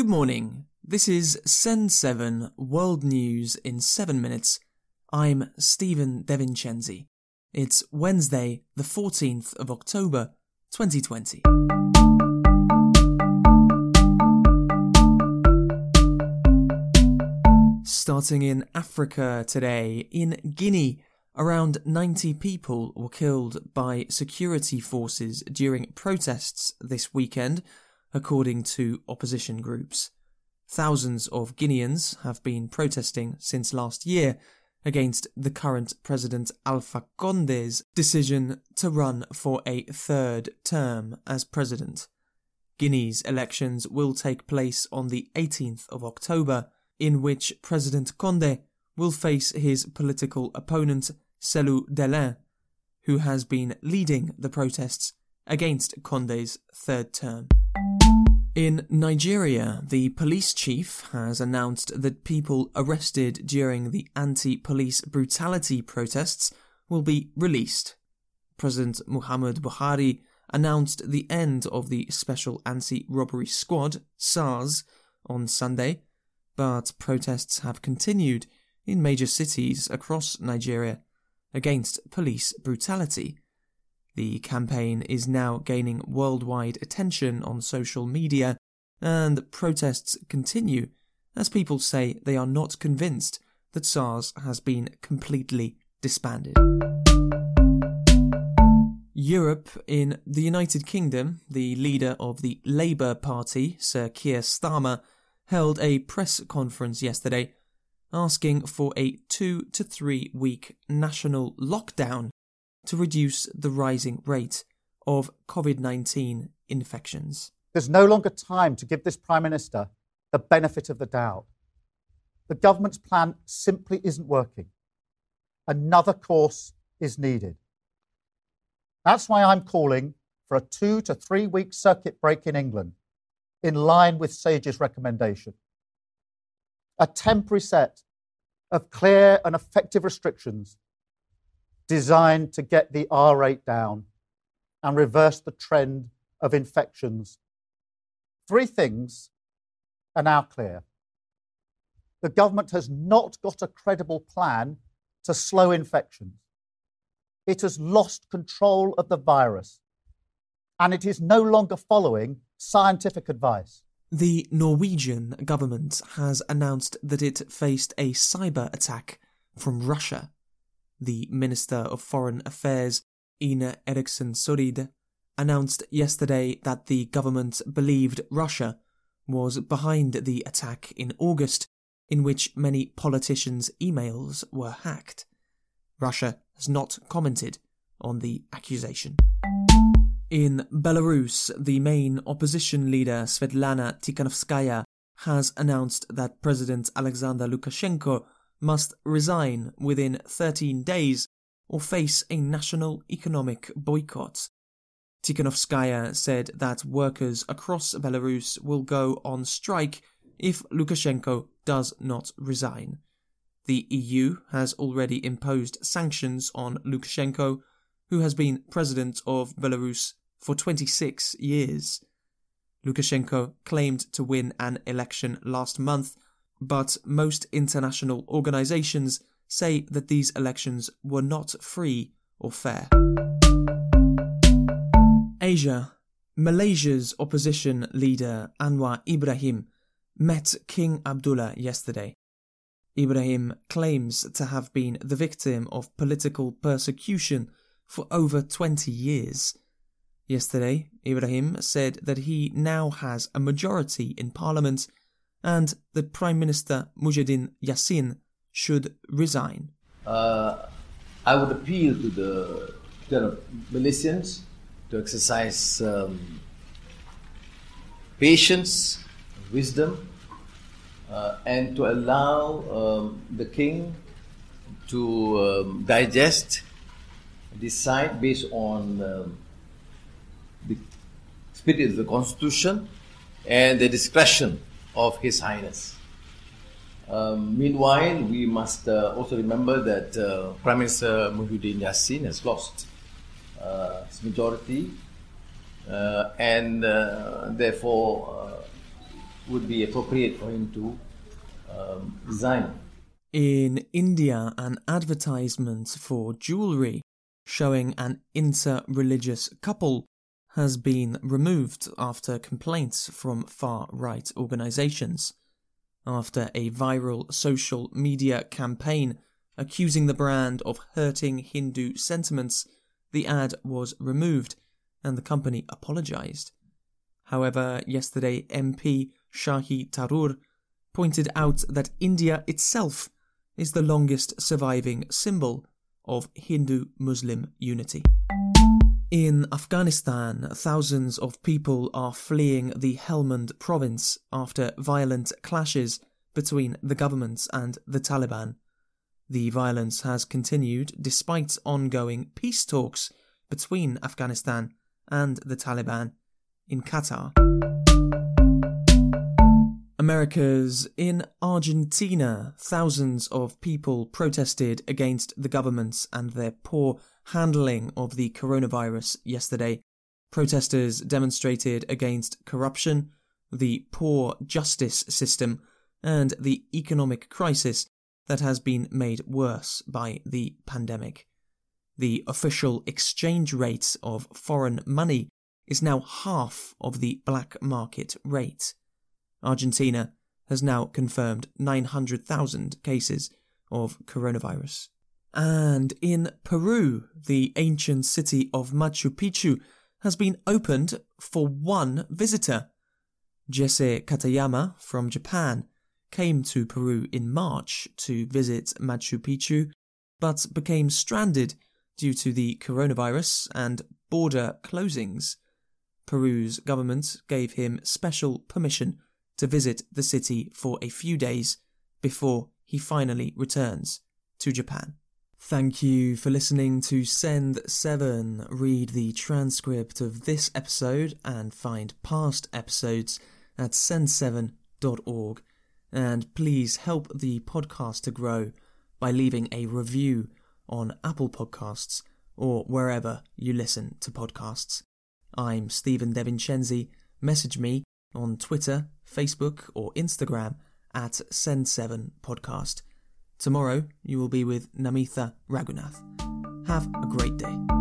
Good morning. This is Send 7 World News in 7 minutes. I'm Stephen DeVincenzi. It's Wednesday, the 14th of October, 2020. Starting in Africa today, in Guinea, around 90 people were killed by security forces during protests this weekend according to opposition groups. Thousands of Guineans have been protesting since last year against the current President Alpha Conde's decision to run for a third term as president. Guinea's elections will take place on the 18th of October, in which President Conde will face his political opponent Cellou Dalein, who has been leading the protests against Conde's third term. In Nigeria, the police chief has announced that people arrested during the anti police brutality protests will be released. President Muhammad Buhari announced the end of the Special Anti Robbery Squad, SARS, on Sunday, but protests have continued in major cities across Nigeria against police brutality. The campaign is now gaining worldwide attention on social media, and protests continue as people say they are not convinced that SARS has been completely disbanded. Europe, in the United Kingdom, the leader of the Labour Party, Sir Keir Starmer, held a press conference yesterday asking for a two to three week national lockdown to reduce the rising rate of COVID 19 infections. There's no longer time to give this Prime Minister the benefit of the doubt. The government's plan simply isn't working. Another course is needed. That's why I'm calling for a two to three week circuit break in England, in line with SAGE's recommendation. A temporary set of clear and effective restrictions designed to get the R rate down and reverse the trend of infections. Three things are now clear. The government has not got a credible plan to slow infections. It has lost control of the virus and it is no longer following scientific advice. The Norwegian government has announced that it faced a cyber attack from Russia the Minister of Foreign Affairs, Ina Eriksson Søreide, announced yesterday that the government believed Russia was behind the attack in August, in which many politicians' emails were hacked. Russia has not commented on the accusation. In Belarus, the main opposition leader Svetlana Tikhanovskaya has announced that President Alexander Lukashenko must resign within 13 days or face a national economic boycott. Tikhanovskaya said that workers across Belarus will go on strike if Lukashenko does not resign. The EU has already imposed sanctions on Lukashenko, who has been president of Belarus for 26 years. Lukashenko claimed to win an election last month but most international organizations say that these elections were not free or fair. Asia. Malaysia's opposition leader Anwar Ibrahim met King Abdullah yesterday. Ibrahim claims to have been the victim of political persecution for over 20 years. Yesterday, Ibrahim said that he now has a majority in parliament and that Prime Minister Muhyiddin Yassin should resign. Uh, I would appeal to the, to the to exercise um, patience, wisdom, uh, and to allow um, the king to um, digest, decide based on um, the spirit of the constitution and the discretion of His Highness. Um, meanwhile, we must uh, also remember that uh, Prime Minister Muhyiddin Yassin has lost uh, his majority, uh, and uh, therefore uh, would be appropriate for him to um, resign. In India, an advertisement for jewellery showing an inter religious couple has been removed after complaints from far right organisations. After a viral social media campaign accusing the brand of hurting Hindu sentiments, the ad was removed and the company apologised. However, yesterday MP Shashi Tharoor pointed out that India itself is the longest surviving symbol of Hindu Muslim unity. In Afghanistan, thousands of people are fleeing the Helmand province after violent clashes between the government and the Taliban. The violence has continued despite ongoing peace talks between Afghanistan and the Taliban in Qatar. America's in Argentina, thousands of people protested against the government and their poor handling of the coronavirus yesterday. Protesters demonstrated against corruption, the poor justice system, and the economic crisis that has been made worse by the pandemic. The official exchange rate of foreign money is now half of the black market rate. Argentina has now confirmed 900,000 cases of coronavirus. And in Peru, the ancient city of Machu Picchu has been opened for one visitor. Jesse Katayama from Japan came to Peru in March to visit Machu Picchu, but became stranded due to the coronavirus and border closings. Peru's government gave him special permission to visit the city for a few days before he finally returns to Japan. Thank you for listening to Send 7. Read the transcript of this episode and find past episodes at send7.org. And please help the podcast to grow by leaving a review on Apple Podcasts or wherever you listen to podcasts. I'm Stephen DeVincenzi. Message me on Twitter, Facebook, or Instagram at Send7Podcast. Tomorrow, you will be with Namitha Raghunath. Have a great day.